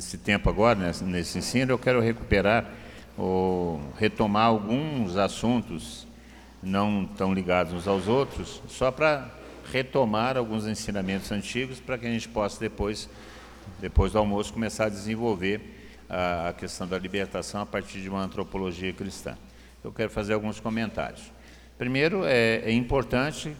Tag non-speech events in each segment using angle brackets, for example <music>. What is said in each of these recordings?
nesse tempo agora, nesse, nesse ensino, eu quero recuperar ou retomar alguns assuntos não tão ligados uns aos outros, só para retomar alguns ensinamentos antigos para que a gente possa depois, depois do almoço, começar a desenvolver a, a questão da libertação a partir de uma antropologia cristã. Eu quero fazer alguns comentários. Primeiro, é, é importante,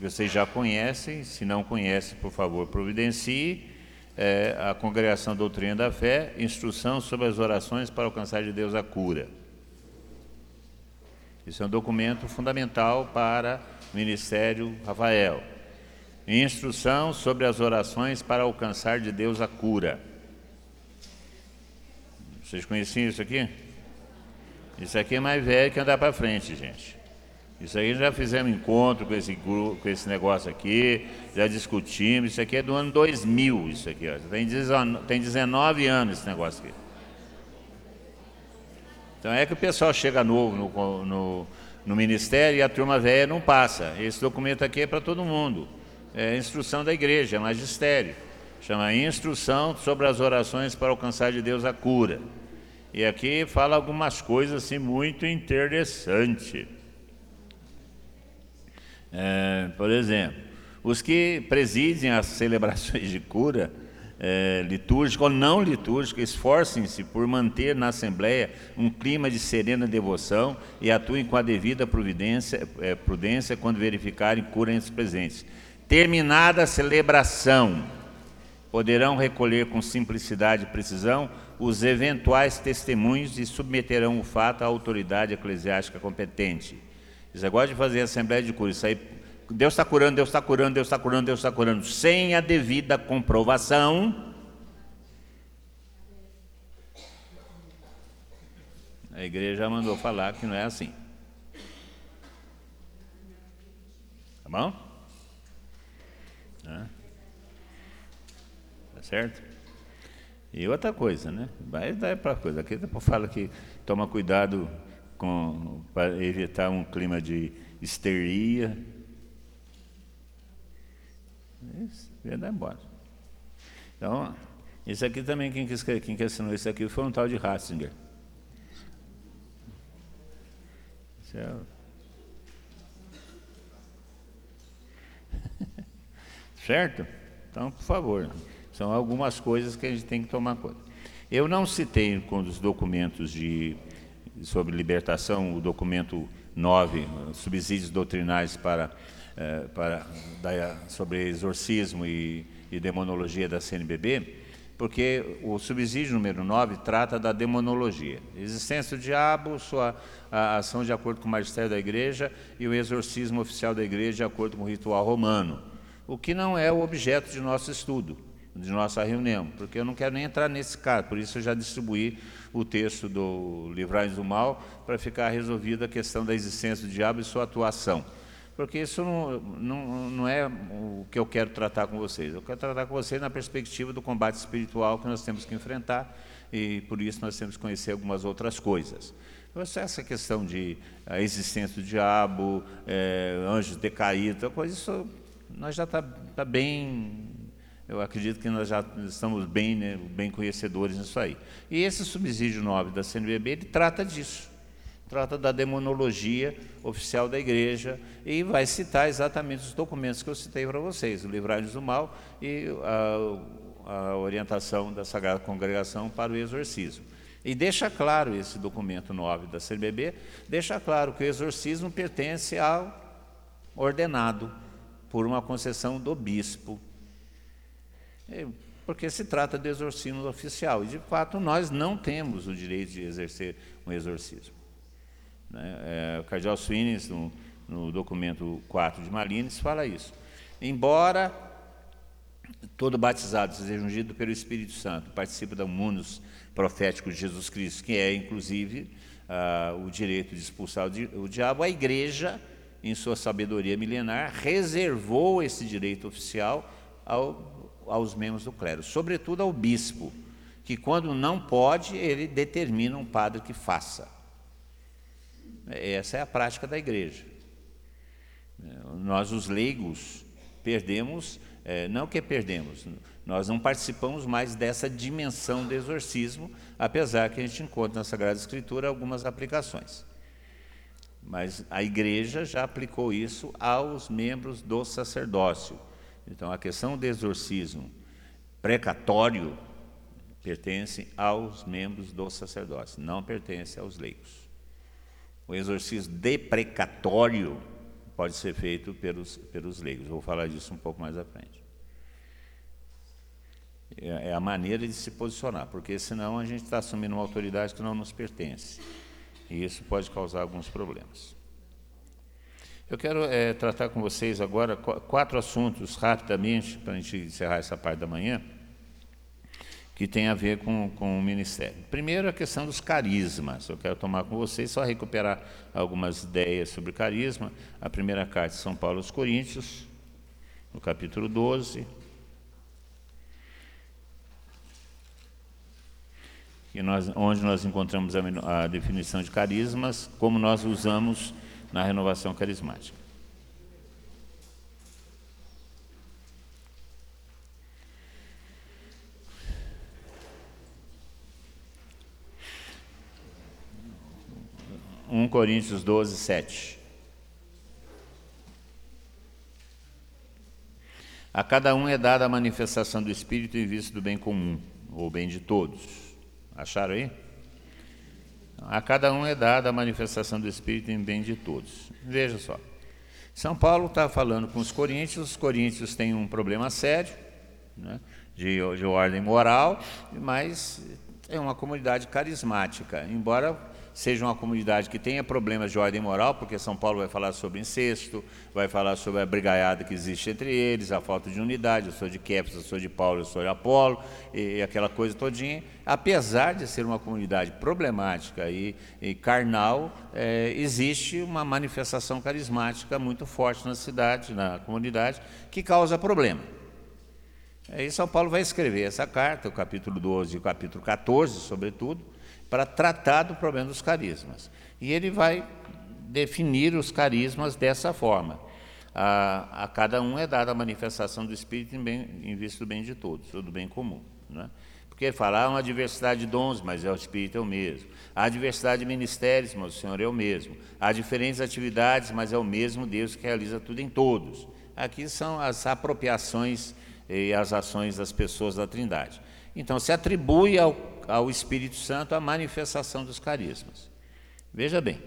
vocês já conhecem, se não conhecem, por favor, providencie é, a Congregação Doutrina da Fé, instrução sobre as orações para alcançar de Deus a cura. Isso é um documento fundamental para o Ministério Rafael. Instrução sobre as orações para alcançar de Deus a cura. Vocês conheciam isso aqui? Isso aqui é mais velho que andar para frente, gente. Isso aí já fizemos encontro com esse, com esse negócio aqui, já discutimos. Isso aqui é do ano 2000, isso aqui. Ó. Tem, 19, tem 19 anos esse negócio aqui. Então é que o pessoal chega novo no, no, no ministério e a turma velha não passa. Esse documento aqui é para todo mundo. É instrução da igreja, é magistério. Chama Instrução sobre as orações para alcançar de Deus a cura. E aqui fala algumas coisas assim muito interessantes. É, por exemplo, os que presidem as celebrações de cura é, litúrgica ou não litúrgica, esforcem-se por manter na Assembleia um clima de serena devoção e atuem com a devida providência, é, prudência quando verificarem cura entre os presentes. Terminada a celebração, poderão recolher com simplicidade e precisão os eventuais testemunhos e submeterão o fato à autoridade eclesiástica competente. Esse negócio de fazer assembleia de cura, isso aí, Deus está curando, Deus está curando, Deus está curando, Deus está curando, sem a devida comprovação. A igreja mandou falar que não é assim. Tá bom? Tá certo? E outra coisa, né? Vai dar para coisa. Aqui fala que toma cuidado com, para evitar um clima de histeria. Isso, ia dar embora. Então, isso aqui também, quem, quis, quem que assinou isso aqui foi um tal de Ratzinger. É... <laughs> certo? Então, por favor, são algumas coisas que a gente tem que tomar conta. Eu não citei com os documentos de sobre libertação, o documento 9, subsídios doutrinais para, eh, para da, sobre exorcismo e, e demonologia da CNBB, porque o subsídio número 9 trata da demonologia. Existência do diabo, sua ação de acordo com o magistério da igreja e o exorcismo oficial da igreja de acordo com o ritual romano, o que não é o objeto de nosso estudo, de nossa reunião, porque eu não quero nem entrar nesse caso, por isso eu já distribuí o texto do Livrais do Mal para ficar resolvida a questão da existência do diabo e sua atuação. Porque isso não, não, não é o que eu quero tratar com vocês. Eu quero tratar com vocês na perspectiva do combate espiritual que nós temos que enfrentar e por isso nós temos que conhecer algumas outras coisas. Então, essa questão de a existência do diabo, é, anjos decaídos, coisa, isso nós já está tá bem eu acredito que nós já estamos bem, né, bem conhecedores nisso aí. E esse subsídio 9 da CNBB, ele trata disso. Trata da demonologia oficial da igreja e vai citar exatamente os documentos que eu citei para vocês, o Livrais do Mal e a, a orientação da Sagrada Congregação para o exorcismo. E deixa claro esse documento 9 da CNBB, deixa claro que o exorcismo pertence ao ordenado por uma concessão do bispo porque se trata de exorcismo oficial. E, de fato, nós não temos o direito de exercer um exorcismo. Né? É, o cardeal Swines, no, no documento 4 de Malines, fala isso. Embora todo batizado seja ungido pelo Espírito Santo, participa do mundos profético de Jesus Cristo, que é, inclusive, o direito de expulsar o, o diabo, a igreja, em sua sabedoria milenar, reservou esse direito oficial ao aos membros do clero, sobretudo ao bispo, que quando não pode, ele determina um padre que faça. Essa é a prática da igreja. Nós, os leigos, perdemos é, não que perdemos, nós não participamos mais dessa dimensão do exorcismo, apesar que a gente encontra na Sagrada Escritura algumas aplicações. Mas a igreja já aplicou isso aos membros do sacerdócio. Então, a questão do exorcismo precatório pertence aos membros do sacerdócio, não pertence aos leigos. O exorcismo deprecatório pode ser feito pelos, pelos leigos. Vou falar disso um pouco mais à frente. É, é a maneira de se posicionar, porque senão a gente está assumindo uma autoridade que não nos pertence. E isso pode causar alguns problemas. Eu quero é, tratar com vocês agora quatro assuntos rapidamente, para a gente encerrar essa parte da manhã, que tem a ver com, com o ministério. Primeiro, a questão dos carismas. Eu quero tomar com vocês, só recuperar algumas ideias sobre carisma. A primeira carta de São Paulo aos Coríntios, no capítulo 12. que nós, onde nós encontramos a, a definição de carismas, como nós usamos na renovação carismática. Um Coríntios 12, 7. A cada um é dada a manifestação do Espírito em vista do bem comum, ou bem de todos. Acharam aí? A cada um é dada a manifestação do Espírito em bem de todos. Veja só. São Paulo está falando com os coríntios, os coríntios têm um problema sério, né, de, de ordem moral, mas é uma comunidade carismática. Embora seja uma comunidade que tenha problemas de ordem moral, porque São Paulo vai falar sobre incesto, vai falar sobre a brigaiada que existe entre eles, a falta de unidade, eu sou de Kepis, eu sou de Paulo, eu sou de Apolo, e aquela coisa todinha. Apesar de ser uma comunidade problemática e, e carnal, é, existe uma manifestação carismática muito forte na cidade, na comunidade, que causa problema. Aí São Paulo vai escrever essa carta, o capítulo 12 e o capítulo 14, sobretudo, para tratar do problema dos carismas. E ele vai definir os carismas dessa forma. A, a cada um é dada a manifestação do Espírito em, bem, em vista do bem de todos, ou do bem comum. Né? Porque ele fala, há uma diversidade de dons, mas é o Espírito é o mesmo. Há diversidade de ministérios, mas o Senhor é o mesmo. Há diferentes atividades, mas é o mesmo Deus que realiza tudo em todos. Aqui são as apropriações e as ações das pessoas da Trindade. Então, se atribui ao ao Espírito Santo a manifestação dos carismas. Veja bem,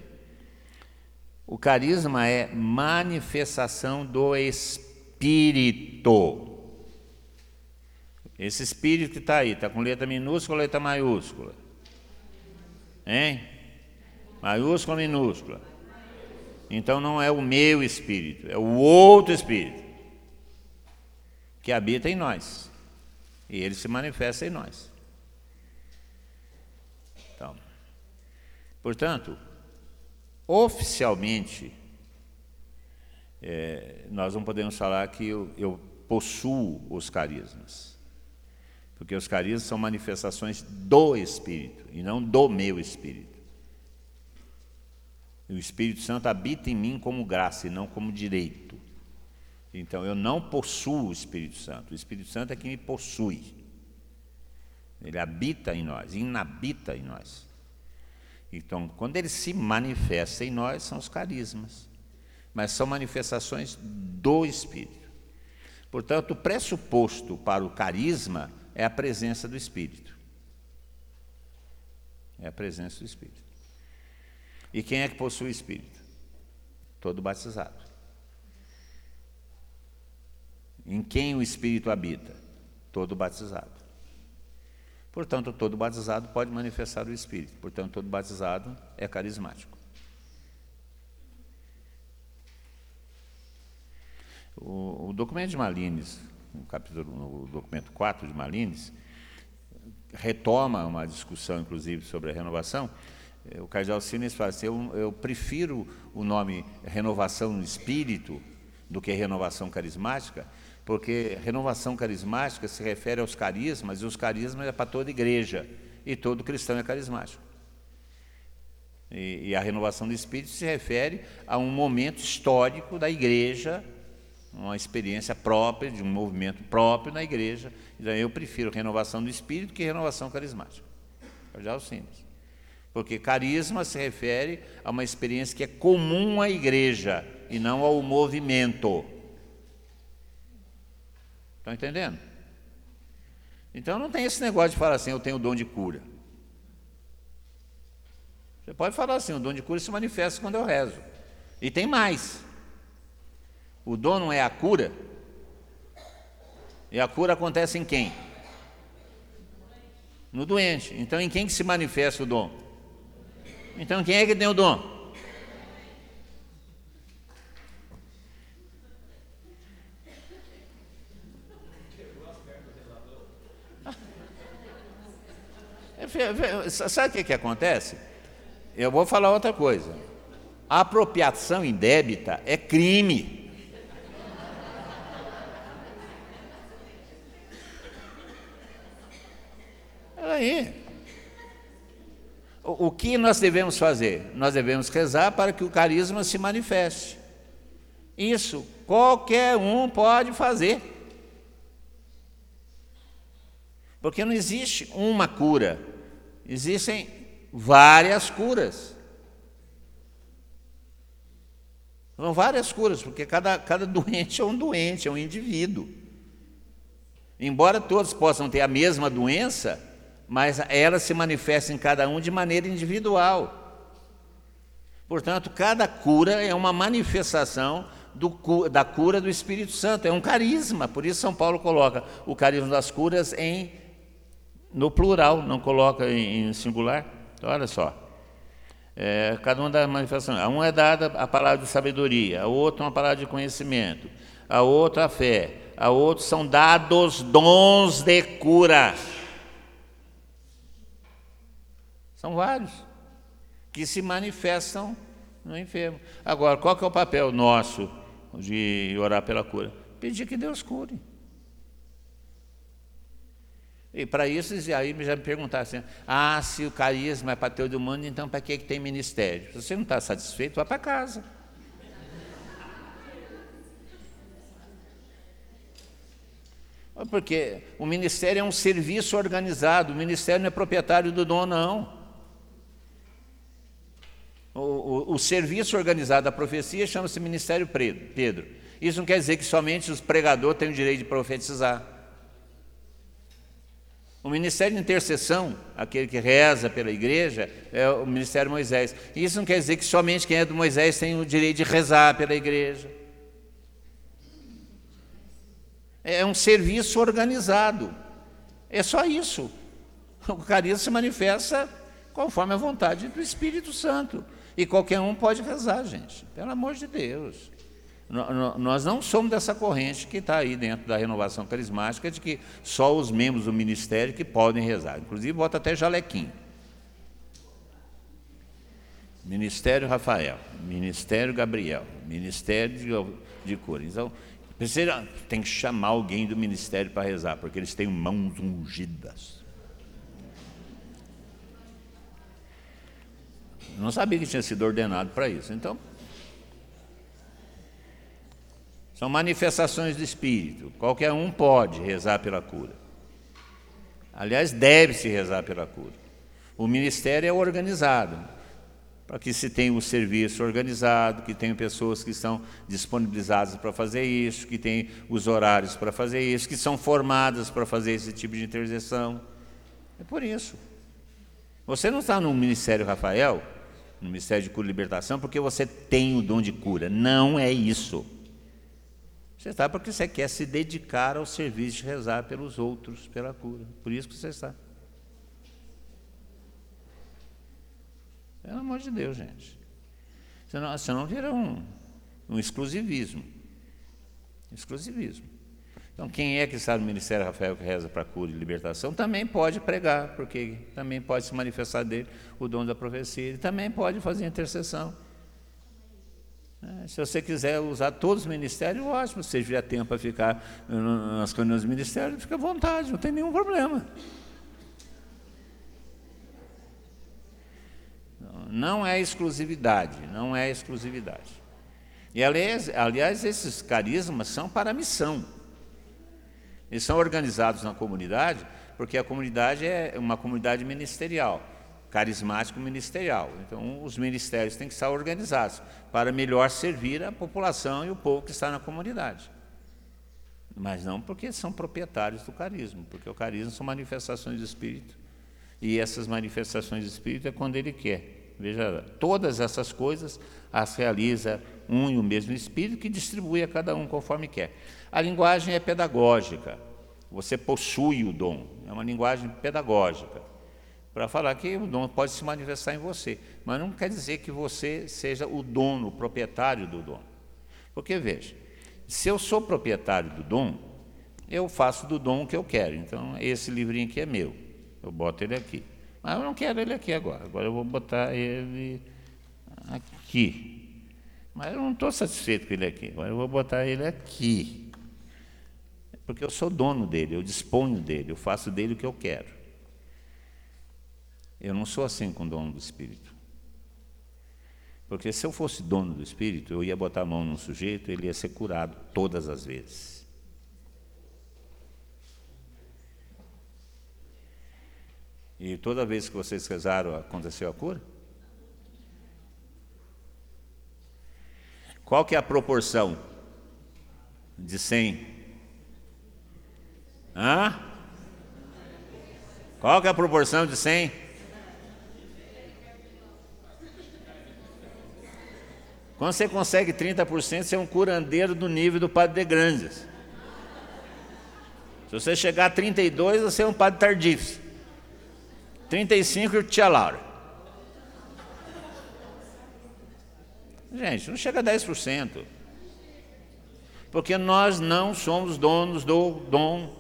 o carisma é manifestação do Espírito. Esse Espírito que está aí, está com letra minúscula ou letra maiúscula? Hein? Maiúscula ou minúscula? Então não é o meu Espírito, é o outro Espírito que habita em nós. E ele se manifesta em nós. Portanto, oficialmente, é, nós não podemos falar que eu, eu possuo os carismas, porque os carismas são manifestações do Espírito e não do meu Espírito. o Espírito Santo habita em mim como graça e não como direito. Então eu não possuo o Espírito Santo, o Espírito Santo é quem me possui. Ele habita em nós, inabita em nós. Então, quando ele se manifesta em nós, são os carismas, mas são manifestações do Espírito. Portanto, o pressuposto para o carisma é a presença do Espírito. É a presença do Espírito. E quem é que possui o Espírito? Todo batizado. Em quem o Espírito habita? Todo batizado. Portanto, todo batizado pode manifestar o Espírito. Portanto, todo batizado é carismático. O, o documento de Malines, no, capítulo, documento 4 de Malines, retoma uma discussão, inclusive, sobre a renovação. É, o cardeal Simes fala assim, eu, eu prefiro o nome renovação no espírito do que renovação carismática, porque renovação carismática se refere aos carismas, e os carismas é para toda igreja, e todo cristão é carismático. E, e a renovação do Espírito se refere a um momento histórico da igreja, uma experiência própria, de um movimento próprio na igreja. Então, eu prefiro renovação do espírito que renovação carismática. Já o simples. Porque carisma se refere a uma experiência que é comum à igreja e não ao movimento. Estão entendendo? Então não tem esse negócio de falar assim, eu tenho o dom de cura. Você pode falar assim, o dom de cura se manifesta quando eu rezo. E tem mais. O dom não é a cura. E a cura acontece em quem? No doente. Então em quem que se manifesta o dom? Então quem é que tem o dom? Sabe o que, que acontece? Eu vou falar outra coisa. A apropriação indébita é crime. Aí. O, o que nós devemos fazer? Nós devemos rezar para que o carisma se manifeste. Isso qualquer um pode fazer. Porque não existe uma cura, existem várias curas. São várias curas, porque cada, cada <laughs> doente é um doente, é um indivíduo. Embora todos possam ter a mesma doença, mas ela se manifesta em cada um de maneira individual. Portanto, cada cura é uma manifestação do, da cura do Espírito Santo, é um carisma. Por isso, São Paulo coloca o carisma das curas em, no plural, não coloca em, em singular. Então, olha só. É, cada uma das manifestações. A uma é dada a palavra de sabedoria, a outra uma palavra de conhecimento, a outra a fé, a outra são dados dons de cura. São vários que se manifestam no enfermo. Agora, qual que é o papel nosso de orar pela cura? Pedir que Deus cure. E para isso, aí já me perguntaram assim: ah, se o carisma é para todo mundo, então para que, que tem ministério? Se você não está satisfeito, vá para casa. Porque o ministério é um serviço organizado, o ministério não é proprietário do dom, não. O, o, o serviço organizado da profecia chama-se Ministério Pedro. Isso não quer dizer que somente os pregadores têm o direito de profetizar. O ministério de intercessão, aquele que reza pela igreja, é o ministério Moisés. Isso não quer dizer que somente quem é do Moisés tem o direito de rezar pela igreja. É um serviço organizado. É só isso. O carisma se manifesta conforme a vontade do Espírito Santo. E qualquer um pode rezar, gente. Pelo amor de Deus. Nós não somos dessa corrente que está aí dentro da renovação carismática, de que só os membros do ministério que podem rezar. Inclusive, bota até jalequim. Ministério Rafael, Ministério Gabriel, Ministério de, de cura. Então, precisa, tem que chamar alguém do ministério para rezar, porque eles têm mãos ungidas. Eu não sabia que tinha sido ordenado para isso. Então, são manifestações do Espírito. Qualquer um pode rezar pela cura. Aliás, deve-se rezar pela cura. O ministério é organizado, para que se tenha um serviço organizado, que tenha pessoas que estão disponibilizadas para fazer isso, que tenham os horários para fazer isso, que são formadas para fazer esse tipo de intercessão. É por isso. Você não está no Ministério Rafael no Ministério de Cura e Libertação porque você tem o dom de cura. Não é isso. Você está porque você quer se dedicar ao serviço de rezar pelos outros, pela cura. Por isso que você está. Pelo amor de Deus, gente. Senão, senão vira um, um exclusivismo. Exclusivismo. Então, quem é que está no Ministério Rafael que reza para cura e libertação também pode pregar, porque também pode se manifestar dele o dom da profecia, ele também pode fazer intercessão. É, se você quiser usar todos os ministérios, ótimo. Se tiver tempo para ficar nas reuniões do ministério, fica à vontade, não tem nenhum problema. Não é exclusividade, não é exclusividade. E aliás, aliás, esses carismas são para a missão. Eles são organizados na comunidade, porque a comunidade é uma comunidade ministerial, carismático ministerial. Então, os ministérios têm que estar organizados para melhor servir a população e o povo que está na comunidade. Mas não porque são proprietários do carisma, porque o carisma são manifestações do Espírito. E essas manifestações do Espírito é quando ele quer. Veja, todas essas coisas as realiza um e o mesmo Espírito que distribui a cada um conforme quer. A linguagem é pedagógica. Você possui o dom. É uma linguagem pedagógica. Para falar que o dom pode se manifestar em você. Mas não quer dizer que você seja o dono, o proprietário do dom. Porque, veja, se eu sou proprietário do dom, eu faço do dom o que eu quero. Então, esse livrinho aqui é meu. Eu boto ele aqui. Mas eu não quero ele aqui agora. Agora eu vou botar ele aqui. Mas eu não estou satisfeito com ele aqui. Agora eu vou botar ele aqui. Porque eu sou dono dele, eu disponho dele, eu faço dele o que eu quero. Eu não sou assim com o dono do Espírito. Porque se eu fosse dono do Espírito, eu ia botar a mão num sujeito, ele ia ser curado todas as vezes. E toda vez que vocês rezaram, aconteceu a cura? Qual que é a proporção de 100? Hã? Qual que é a proporção de 100? Quando você consegue 30%, você é um curandeiro do nível do Padre de Grandes. Se você chegar a 32, você é um Padre Tardif. 35 e Tia Laura. Gente, não chega a 10%. Porque nós não somos donos do dom.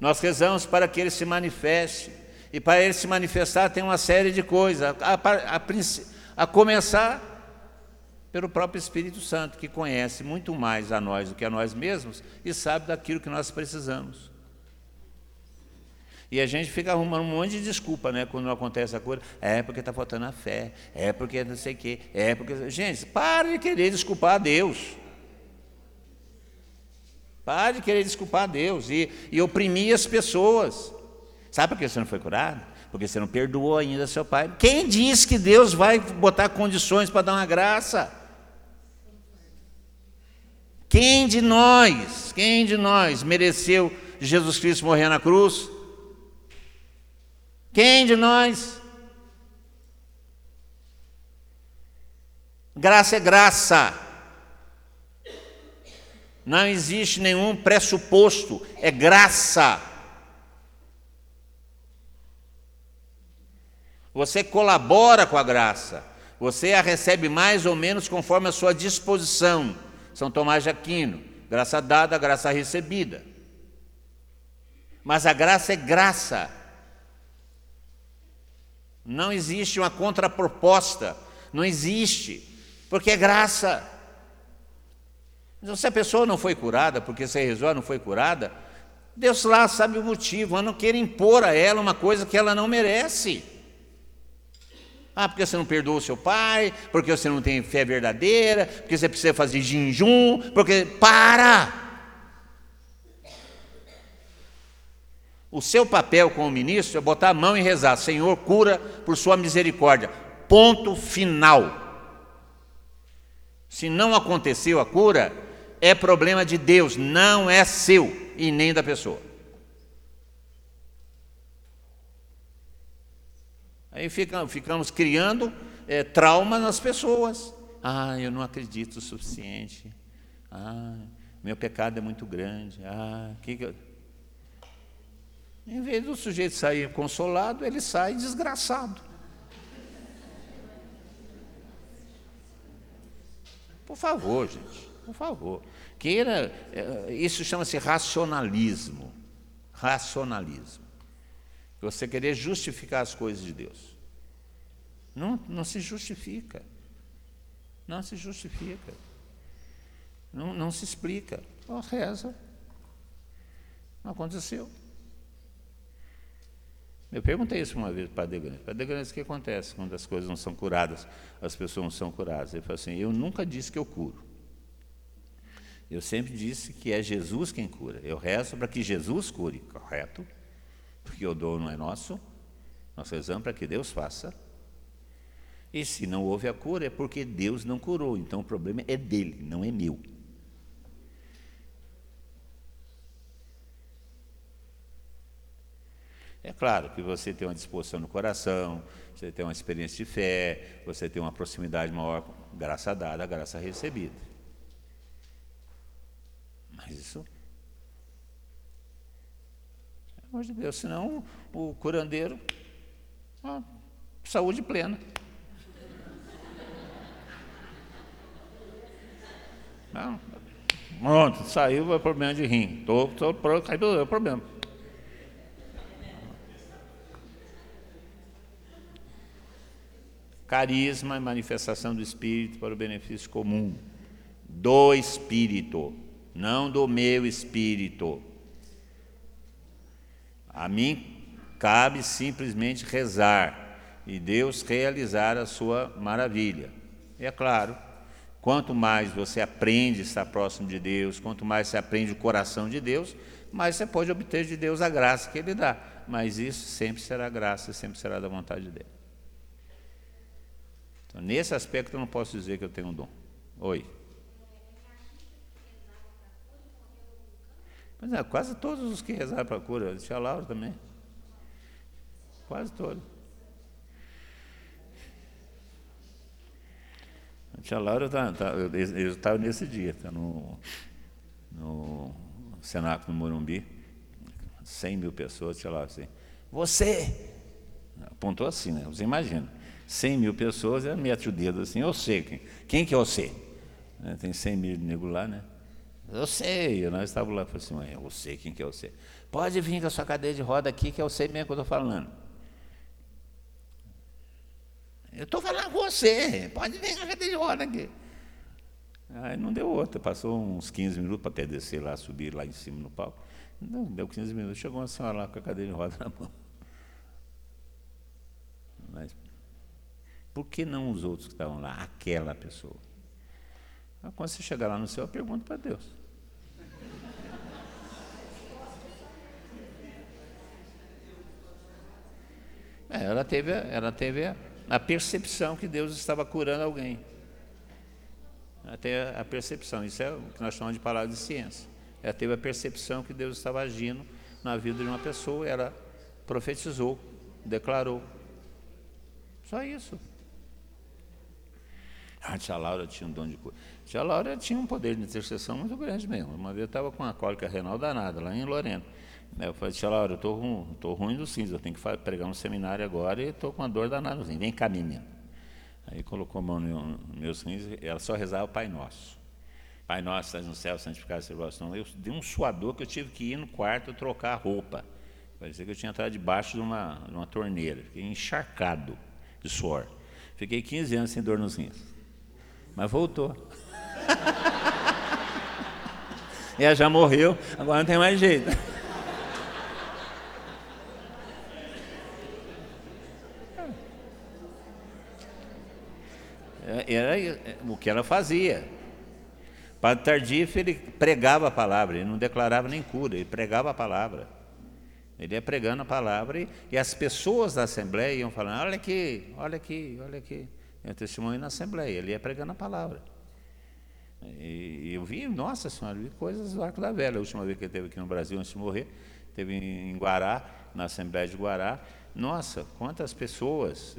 Nós rezamos para que ele se manifeste. E para ele se manifestar tem uma série de coisas. A, a, a, a começar pelo próprio Espírito Santo, que conhece muito mais a nós do que a nós mesmos e sabe daquilo que nós precisamos. E a gente fica arrumando um monte de desculpa, né? Quando não acontece a coisa. É porque está faltando a fé. É porque não sei o quê. É porque. Gente, pare de querer desculpar a Deus. Pare de querer desculpar a Deus e, e oprimir as pessoas. Sabe por que você não foi curado? Porque você não perdoou ainda seu pai. Quem diz que Deus vai botar condições para dar uma graça? Quem de nós, quem de nós mereceu Jesus Cristo morrer na cruz? Quem de nós? Graça é graça. Não existe nenhum pressuposto, é graça. Você colabora com a graça, você a recebe mais ou menos conforme a sua disposição. São Tomás de Aquino, graça dada, graça recebida. Mas a graça é graça. Não existe uma contraproposta, não existe, porque é graça. Então, se a pessoa não foi curada, porque você rezou, não foi curada, Deus lá sabe o motivo, eu não quero impor a ela uma coisa que ela não merece. Ah, porque você não perdoou seu pai, porque você não tem fé verdadeira, porque você precisa fazer jejum, porque. Para! O seu papel como ministro é botar a mão e rezar: Senhor, cura por sua misericórdia. Ponto final. Se não aconteceu a cura, é problema de Deus, não é seu e nem da pessoa. Aí fica, ficamos criando é, trauma nas pessoas. Ah, eu não acredito o suficiente. Ah, meu pecado é muito grande. Ah, que, que eu... Em vez do sujeito sair consolado, ele sai desgraçado. Por favor, gente, por favor. Queira, é, isso chama-se racionalismo. Racionalismo. Você querer justificar as coisas de Deus. Não, não se justifica. Não se justifica. Não, não se explica. Oh, reza. Não aconteceu. Eu perguntei isso uma vez para o Padre Grande. Padre Grande, o que acontece quando as coisas não são curadas, as pessoas não são curadas? Ele falou assim, eu nunca disse que eu curo. Eu sempre disse que é Jesus quem cura. Eu rezo para que Jesus cure, correto? Porque o dom não é nosso. Nós rezamos para que Deus faça. E se não houve a cura, é porque Deus não curou. Então o problema é dele, não é meu. É claro que você tem uma disposição no coração, você tem uma experiência de fé, você tem uma proximidade maior, graça dada, graça recebida. Mas isso. Amor de Deus, senão o curandeiro, saúde plena. Não, pronto, saiu o problema de rim. Tô, tô, caiu o problema. Carisma e manifestação do Espírito para o benefício comum. Do Espírito, não do meu espírito. A mim cabe simplesmente rezar e Deus realizar a sua maravilha. E é claro, quanto mais você aprende a estar próximo de Deus, quanto mais você aprende o coração de Deus, mais você pode obter de Deus a graça que Ele dá. Mas isso sempre será graça, sempre será da vontade dele. Então, nesse aspecto, eu não posso dizer que eu tenho um dom. Oi. Mas é, quase todos os que rezaram para a cura, tia Laura também. Quase todos. A tia Laura tá, tá, eu estava nesse dia, está no, no Senaco no Morumbi, 100 mil pessoas, tia Laura assim, você! Apontou assim, né? Você imagina. 100 mil pessoas, ela mete o dedo assim, eu sei, quem, quem que é você? É, tem 100 mil negros lá, né? Eu sei, nós estávamos lá, falei assim, mãe, eu sei quem que é você. Pode vir com a sua cadeira de roda aqui, que eu sei mesmo que eu estou falando. Eu estou falando com você, pode vir com a cadeira de roda aqui. Aí não deu outra, passou uns 15 minutos para até descer lá, subir lá em cima no palco. Não, deu 15 minutos, chegou uma senhora lá com a cadeira de roda na mão. Mas por que não os outros que estavam lá? Aquela pessoa. Quando você chegar lá no céu, pergunta para Deus. É, ela teve, ela teve a, a, percepção que Deus estava curando alguém. Teve a percepção, isso é o que nós chamamos de palavra de ciência. Ela teve a percepção que Deus estava agindo na vida de uma pessoa, ela profetizou, declarou. Só isso. A tia Laura tinha um dom de cura. A tia Laura tinha um poder de intercessão muito grande mesmo. Uma vez eu estava com uma cólica renal danada, lá em Lorena. Eu falei, tia Laura, eu estou ruim, tô ruim do cinza, eu tenho que pregar um seminário agora e estou com uma dor danada. Assim, vem cá, menina. Aí colocou a mão no meus rins ela só rezava o Pai Nosso. Pai Nosso, estás no céu, santificado seja o vosso nome. Eu dei um suador que eu tive que ir no quarto trocar a roupa. Parecia que eu tinha entrado debaixo de uma, de uma torneira. Fiquei encharcado de suor. Fiquei 15 anos sem dor nos rins. Mas voltou. <laughs> ela já morreu, agora não tem mais jeito. Era o que ela fazia. Padre Tardif, ele pregava a palavra, ele não declarava nem cura, ele pregava a palavra. Ele ia pregando a palavra e, e as pessoas da Assembleia iam falando, olha aqui, olha aqui, olha aqui. Eu testemunho na Assembleia, ele ia pregando a palavra. E eu vi, nossa senhora, vi coisas do Arco da Velha. A última vez que ele esteve aqui no Brasil, antes de morrer, esteve em Guará, na Assembleia de Guará. Nossa, quantas pessoas,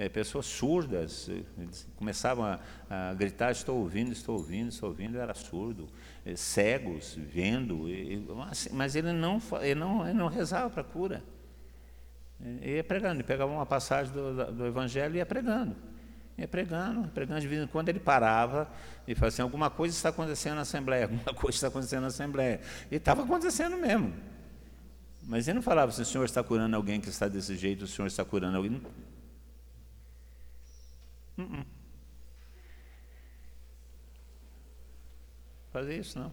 é, pessoas surdas, é, começavam a, a, gritar: Estou ouvindo, estou ouvindo, estou ouvindo. era surdo. É, cegos, vendo. E, mas ele não, ele não, ele não rezava para cura. Ele ia pregando, ele pegava uma passagem do, do Evangelho e ia pregando. Ia pregando, pregando, de vez em quando ele parava e falava assim, alguma coisa está acontecendo na Assembleia, alguma <laughs> coisa está acontecendo na Assembleia. E estava acontecendo mesmo. Mas ele não falava assim, o senhor está curando alguém que está desse jeito, o senhor está curando alguém. Uh -uh. Fazer isso não.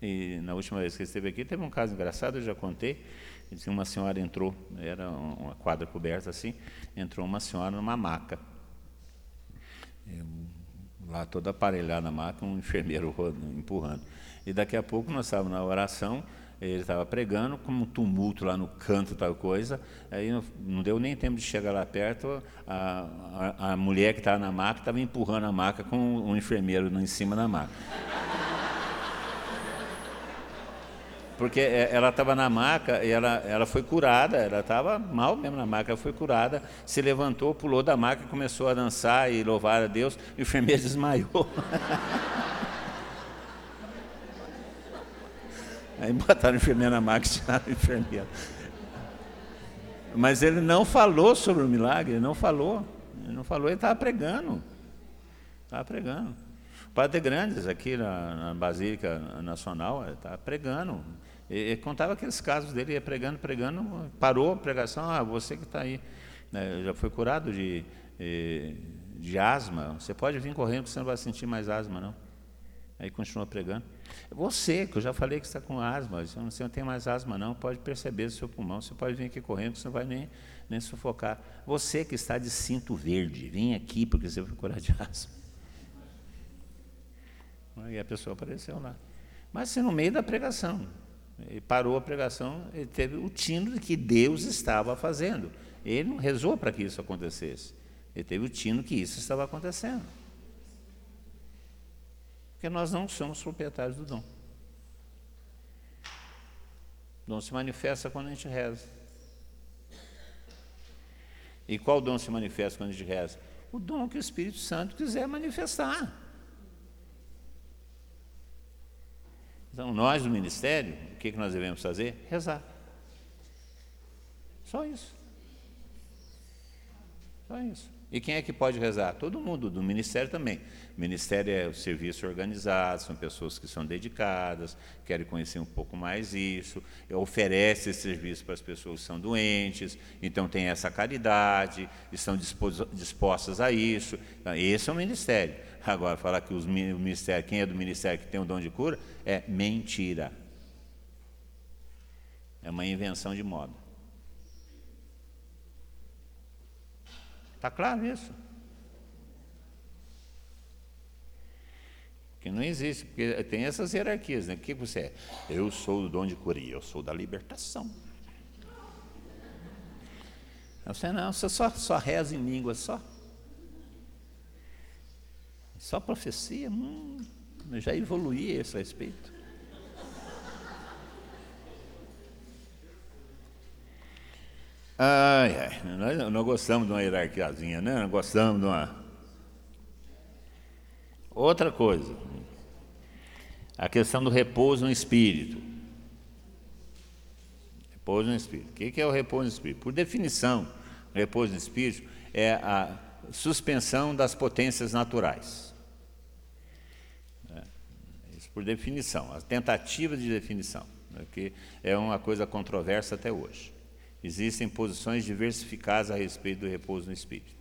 E na última vez que esteve aqui, teve um caso engraçado, eu já contei. Uma senhora entrou, era uma quadra coberta assim, entrou uma senhora numa maca. Eu, lá toda aparelhada na maca, um <laughs> enfermeiro <laughs> empurrando. E daqui a pouco nós estávamos na oração, ele estava pregando, como um tumulto lá no canto, tal coisa. Aí não, não deu nem tempo de chegar lá perto, a, a, a mulher que estava na maca estava empurrando a maca com um enfermeiro em cima da maca. Porque é, ela estava na maca e ela, ela foi curada, ela estava mal mesmo na maca, ela foi curada, se levantou, pulou da maca começou a dançar e louvar a Deus, e o enfermeiro <laughs> desmaiou. Aí botaram o enfermeiro na maca e tiraram o enfermeiro. Mas ele não falou sobre o milagre, ele não falou. Ele não falou, ele estava pregando. Estava pregando. O Padre Grandes, aqui na, na Basílica Nacional, estava pregando. Ele contava aqueles casos dele, ia pregando, pregando, parou a pregação, ah, você que está aí, né, já foi curado de, de asma, você pode vir correndo, você não vai sentir mais asma, não. Aí continua pregando. Você, que eu já falei que está com asma, você não tem mais asma, não, pode perceber o seu pulmão, você pode vir aqui correndo, você não vai nem, nem sufocar. Você que está de cinto verde, vem aqui porque você vai curar de <laughs> asma. Aí a pessoa apareceu lá. Mas assim, no meio da pregação, ele parou a pregação, ele teve o tino de que Deus estava fazendo. Ele não rezou para que isso acontecesse. Ele teve o tino que isso estava acontecendo. Porque nós não somos proprietários do dom. O dom se manifesta quando a gente reza. E qual dom se manifesta quando a gente reza? O dom que o Espírito Santo quiser manifestar. Então, nós do ministério, o que, nós devemos fazer? Rezar. Só isso. Só isso. E quem é que pode rezar? Todo mundo, do ministério também. O ministério é o serviço organizado, são pessoas que são dedicadas, querem conhecer um pouco mais isso, oferece esse serviço para as pessoas que são doentes, então tem essa caridade, estão dispostas a isso. Então, esse é o ministério. Agora, falar que os, o ministério, quem é do ministério que tem o dom de cura, é mentira. É uma invenção de moda. Está claro isso? Que não existe, porque tem essas hierarquias, né? O que você é? Eu sou do dom de cura, eu sou da libertação. Você não, você só, só reza em língua, só. Só profecia, hum, já evoluí a esse respeito. Ai, ai, nós não gostamos de uma hierarquiazinha, né? Nós gostamos de uma. Outra coisa, a questão do repouso no espírito. Repouso no espírito. O que é o repouso no espírito? Por definição, repouso no espírito é a suspensão das potências naturais. É, isso por definição, a tentativa de definição, né? que é uma coisa controversa até hoje. Existem posições diversificadas a respeito do repouso no espírito.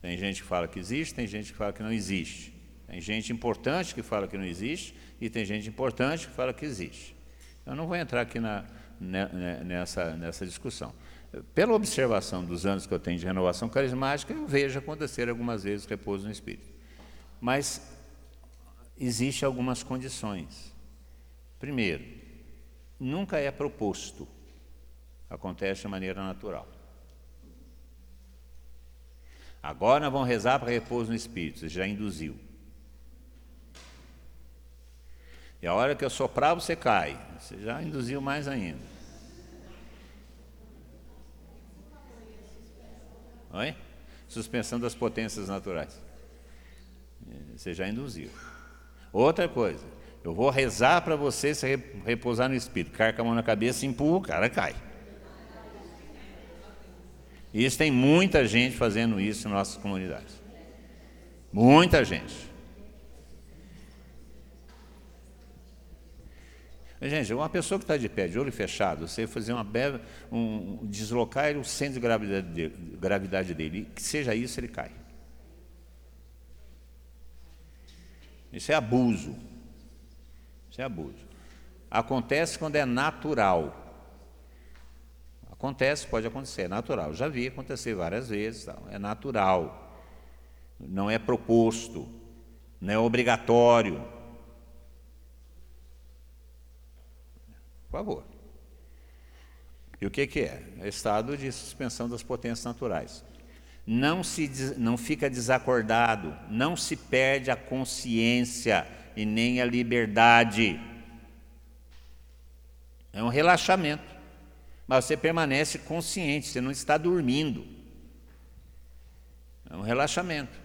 Tem gente que fala que existe, tem gente que fala que não existe. Tem gente importante que fala que não existe e tem gente importante que fala que existe. Eu não vou entrar aqui na, nessa, nessa discussão. Pela observação dos anos que eu tenho de renovação carismática, eu vejo acontecer algumas vezes repouso no espírito. Mas existem algumas condições. Primeiro, nunca é proposto Acontece de maneira natural. Agora vamos rezar para repouso no Espírito, você já induziu. E a hora que eu soprar, você cai. Você já induziu mais ainda. Oi? Suspensão das potências naturais. Você já induziu. Outra coisa, eu vou rezar para você se repousar no espírito. Carca a mão na cabeça, empurra, o cara cai. E isso tem muita gente fazendo isso em nossas comunidades. Muita gente. Gente, uma pessoa que está de pé, de olho fechado, você fazer uma bela, um, deslocar o centro de gravidade dele, gravidade dele, que seja isso, ele cai. Isso é abuso. Isso é abuso. Acontece quando é natural. Acontece, pode acontecer, é natural. Já vi acontecer várias vezes, é natural. Não é proposto, não é obrigatório. Por favor. E o que, que é? É estado de suspensão das potências naturais. Não, se, não fica desacordado, não se perde a consciência e nem a liberdade. É um relaxamento. Mas você permanece consciente, você não está dormindo. É um relaxamento.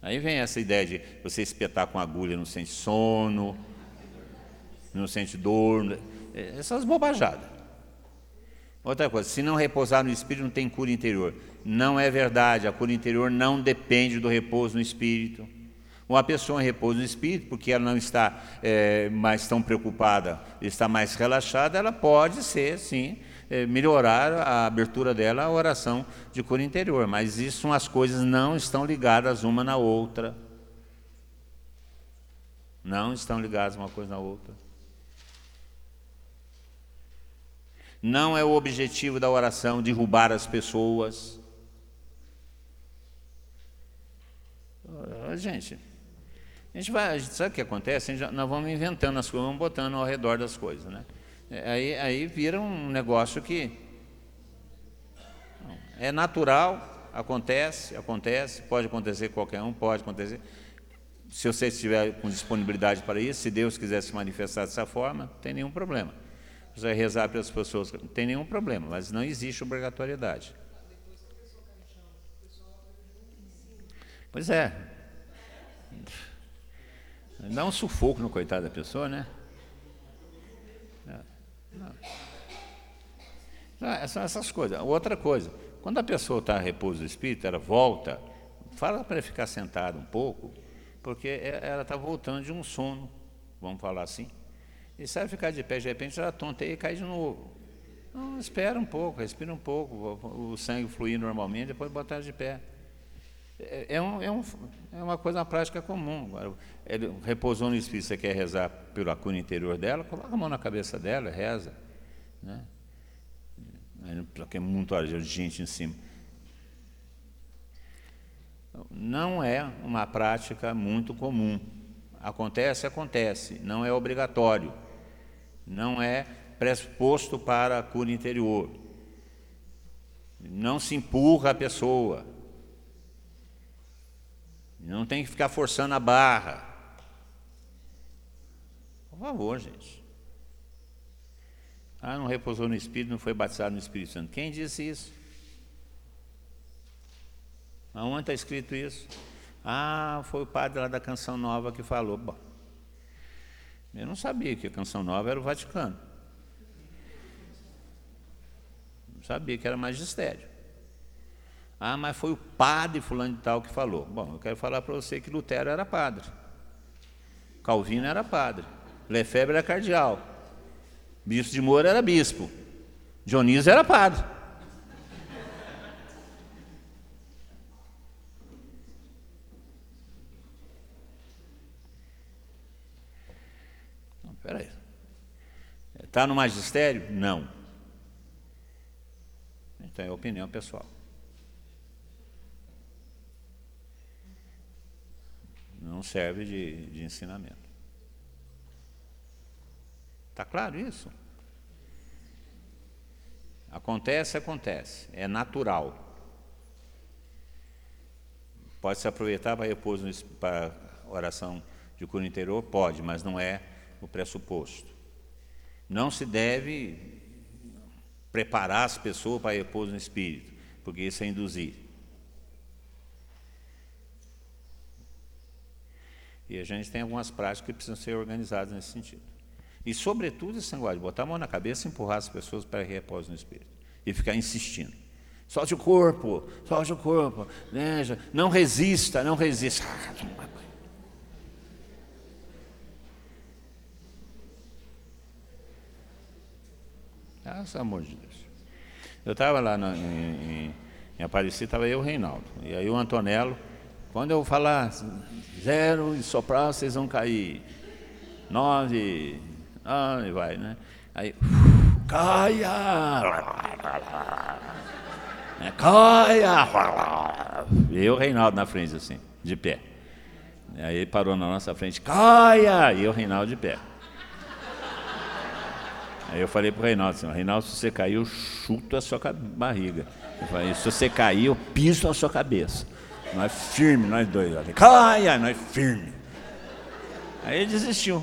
Aí vem essa ideia de você espetar com agulha, não sente sono, não sente dor, essas bobajadas. Outra coisa, se não repousar no espírito, não tem cura interior. Não é verdade, a cura interior não depende do repouso no espírito. Uma pessoa em repouso no espírito, porque ela não está é, mais tão preocupada, está mais relaxada, ela pode ser, sim, é, melhorar a abertura dela à oração de cura interior. Mas isso, as coisas não estão ligadas uma na outra. Não estão ligadas uma coisa na outra. Não é o objetivo da oração derrubar as pessoas. Gente, a gente vai, sabe o que acontece? Já, nós vamos inventando as coisas, vamos botando ao redor das coisas, né? Aí, aí vira um negócio que é natural, acontece, acontece, pode acontecer qualquer um, pode acontecer. Se você estiver com disponibilidade para isso, se Deus quiser se manifestar dessa forma, não tem nenhum problema você vai rezar para as pessoas, não tem nenhum problema, mas não existe obrigatoriedade. Pois é. Dá um sufoco no coitado da pessoa, né? Não, são essas coisas. Outra coisa, quando a pessoa está em repouso do espírito, ela volta, fala para ficar sentada um pouco, porque ela está voltando de um sono, vamos falar assim. E sabe ficar de pé, de repente já tonteia e cai de novo. Não, espera um pouco, respira um pouco, o sangue fluir normalmente, depois botar de pé. É, é, um, é, um, é uma coisa, uma prática comum. Ele repousou no espírito, você quer rezar pela cura interior dela, coloca a mão na cabeça dela, reza. Né? Porque é muito gente em cima. Não é uma prática muito comum. Acontece, acontece, não é obrigatório, não é pressuposto para a cura interior. Não se empurra a pessoa. Não tem que ficar forçando a barra. Por favor, gente. Ah, não repousou no Espírito, não foi batizado no Espírito Santo. Quem disse isso? Aonde está escrito isso? Ah, foi o padre lá da Canção Nova que falou. Bom, eu não sabia que a Canção Nova era o Vaticano. Não sabia que era magistério. Ah, mas foi o padre fulano de tal que falou. Bom, eu quero falar para você que Lutero era padre. Calvino era padre. Lefebvre era cardeal. Bispo de Moura era bispo. Dionísio era padre. Espera aí. Está no magistério? Não. Então é opinião pessoal. Não serve de, de ensinamento. Está claro isso? Acontece, acontece. É natural. Pode se aproveitar para repouso para oração de cura interior? Pode, mas não é o pressuposto. Não se deve preparar as pessoas para repouso no espírito, porque isso é induzir. E a gente tem algumas práticas que precisam ser organizadas nesse sentido. E, sobretudo, esse negócio de botar a mão na cabeça e empurrar as pessoas para repouso no espírito. E ficar insistindo. Solte o corpo, solte o corpo, veja, não resista, não resista. Ah, amor de Deus. Eu estava lá no, em, em, em Aparecida, estava eu e o Reinaldo. E aí o Antonello, quando eu falar zero e soprar, vocês vão cair. Nove, nove, vai, né? Aí, <laughs> caia! É, caia! E eu, Reinaldo, na frente, assim, de pé. Aí ele parou na nossa frente, caia! E eu, Reinaldo, de pé. Aí eu falei pro Reinaldo assim, Reinaldo, se você cair, eu chuto a sua barriga. Eu falei, se você cair, eu piso a sua cabeça. Nós firme, nós dois. Caia, nós firme. Aí ele desistiu.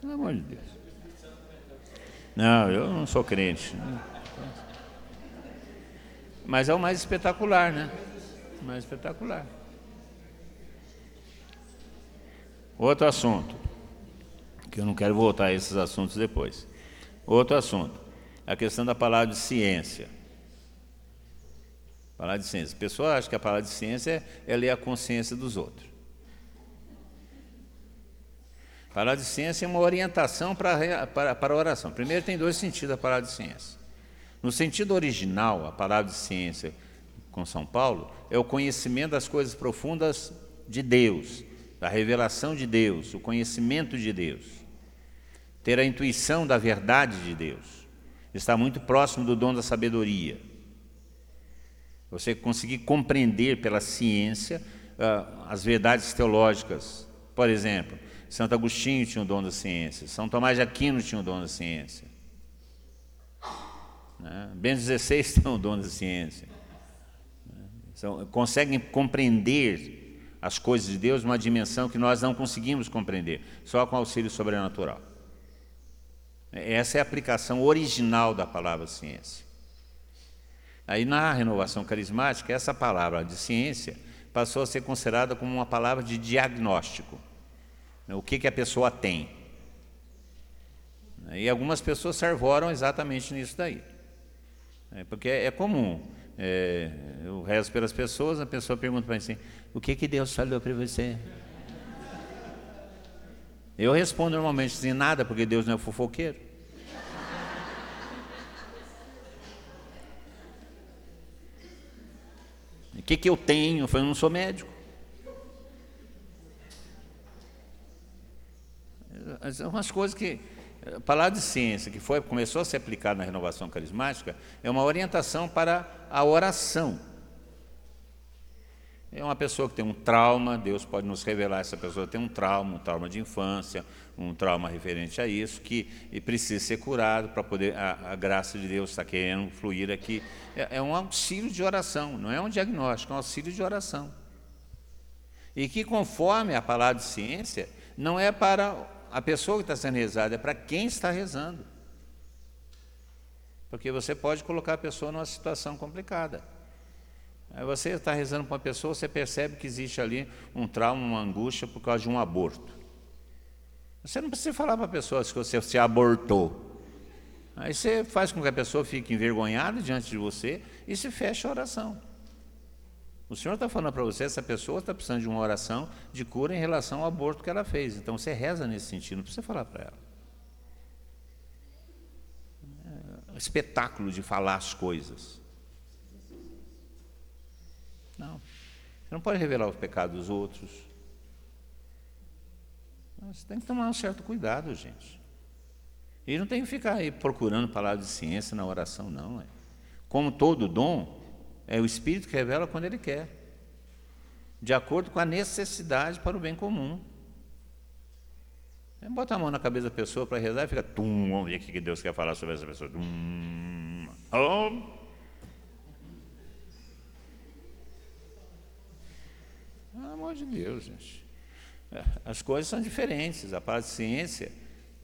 Pelo amor de Deus. Não, eu não sou crente. Mas é o mais espetacular, né? O mais espetacular. Outro assunto, que eu não quero voltar a esses assuntos depois. Outro assunto, a questão da palavra de ciência. Palavra de ciência. A pessoa acha que a palavra de ciência é ler a consciência dos outros. A palavra de ciência é uma orientação para, para, para a oração. Primeiro, tem dois sentidos a palavra de ciência. No sentido original, a palavra de ciência com São Paulo é o conhecimento das coisas profundas de Deus, da revelação de Deus, o conhecimento de Deus, ter a intuição da verdade de Deus, está muito próximo do dom da sabedoria. Você conseguir compreender pela ciência uh, as verdades teológicas. Por exemplo, Santo Agostinho tinha o dom da ciência, São Tomás de Aquino tinha o dom da ciência. Né? Bento XVI <laughs> tem o dom da ciência. Então, conseguem compreender as coisas de Deus numa dimensão que nós não conseguimos compreender, só com auxílio sobrenatural. Essa é a aplicação original da palavra ciência. Aí na renovação carismática, essa palavra de ciência passou a ser considerada como uma palavra de diagnóstico. O que, que a pessoa tem. E algumas pessoas se arvoram exatamente nisso daí. É, porque é, é comum. É, eu rezo pelas pessoas, a pessoa pergunta para mim assim, o que, que Deus falou para você? Eu respondo normalmente assim, nada, porque Deus não é fofoqueiro. O que, que eu tenho? Eu falei, não sou médico. São umas coisas que a palavra de ciência, que foi, começou a ser aplicada na renovação carismática, é uma orientação para a oração. É uma pessoa que tem um trauma, Deus pode nos revelar essa pessoa tem um trauma, um trauma de infância, um trauma referente a isso, que precisa ser curado para poder, a, a, graça de Deus está querendo fluir aqui. É, é um auxílio de oração, não é um diagnóstico, é um auxílio de oração. E que conforme a palavra de ciência, não é para a pessoa que está sendo rezada, é para quem está rezando. Porque você pode colocar a pessoa numa situação complicada. Aí você está rezando para uma pessoa, você percebe que existe ali um trauma, uma angústia por causa de um aborto. Você não precisa falar para a pessoa que você se abortou. Aí você faz com que a pessoa fique envergonhada diante de você e se fecha a oração. O Senhor está falando para você, essa pessoa está precisando de uma oração de cura em relação ao aborto que ela fez. Então você reza nesse sentido, não precisa falar para ela. É um espetáculo de falar as coisas. Não. Você não pode revelar os pecados dos outros. Você tem que tomar um certo cuidado, gente. E não tem que ficar aí procurando palavras de ciência na oração, não. É. Como todo dom, é o Espírito que revela quando ele quer, de acordo com a necessidade para o bem comum. Bota a mão na cabeça da pessoa para rezar e fica, tum, vamos ver o que Deus quer falar sobre essa pessoa. Tum, oh. Pelo amor de Deus, gente. É, as coisas são diferentes. A parte de ciência,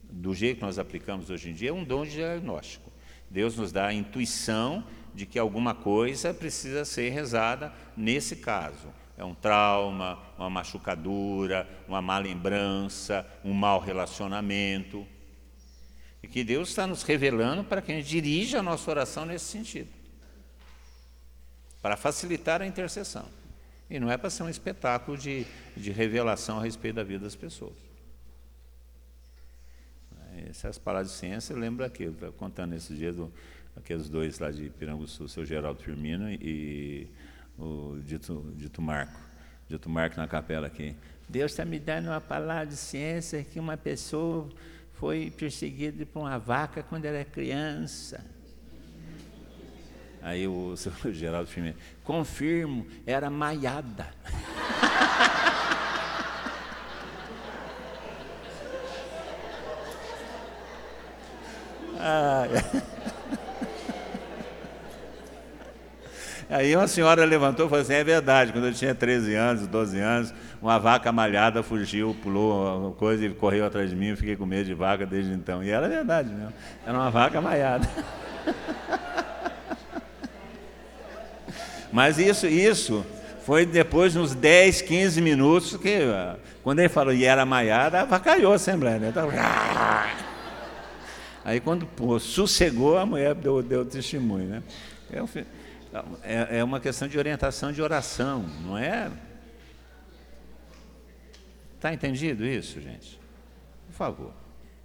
do jeito que nós aplicamos hoje em dia, é um dom de diagnóstico. Deus nos dá a intuição de que alguma coisa precisa ser rezada nesse caso. É um trauma, uma machucadura, uma má lembrança, um mau relacionamento. E que Deus está nos revelando para que a gente dirija a nossa oração nesse sentido. Para facilitar a intercessão. E não é para ser um espetáculo de, de revelação a respeito da vida das pessoas. Essas palavras de ciência, lembra aquilo, contando esse dia do, aqueles dois lá de Piranguçu, o seu Geraldo Firmino e o Dito, Dito Marco. Dito Marco na capela aqui. Deus está me dando uma palavra de ciência que uma pessoa foi perseguida por uma vaca quando era criança. Aí o, <laughs> o Geraldo Firmino, confirmo, era maiada. <laughs> ah, Aí uma senhora levantou e falou assim: é verdade, quando eu tinha 13 anos, 12 anos, uma vaca malhada fugiu, pulou coisa e correu atrás de mim, eu fiquei com medo de vaca desde então. E era verdade mesmo, era uma vaca malhada. <laughs> Mas isso, isso foi depois, uns 10, 15 minutos, que quando ele falou e era maiada, avacalhou a Assembleia. Né? Então, <laughs> aí quando pô, sossegou, a mulher deu, deu testemunho. Né? Eu, é, é uma questão de orientação de oração, não é? Está entendido isso, gente? Por favor.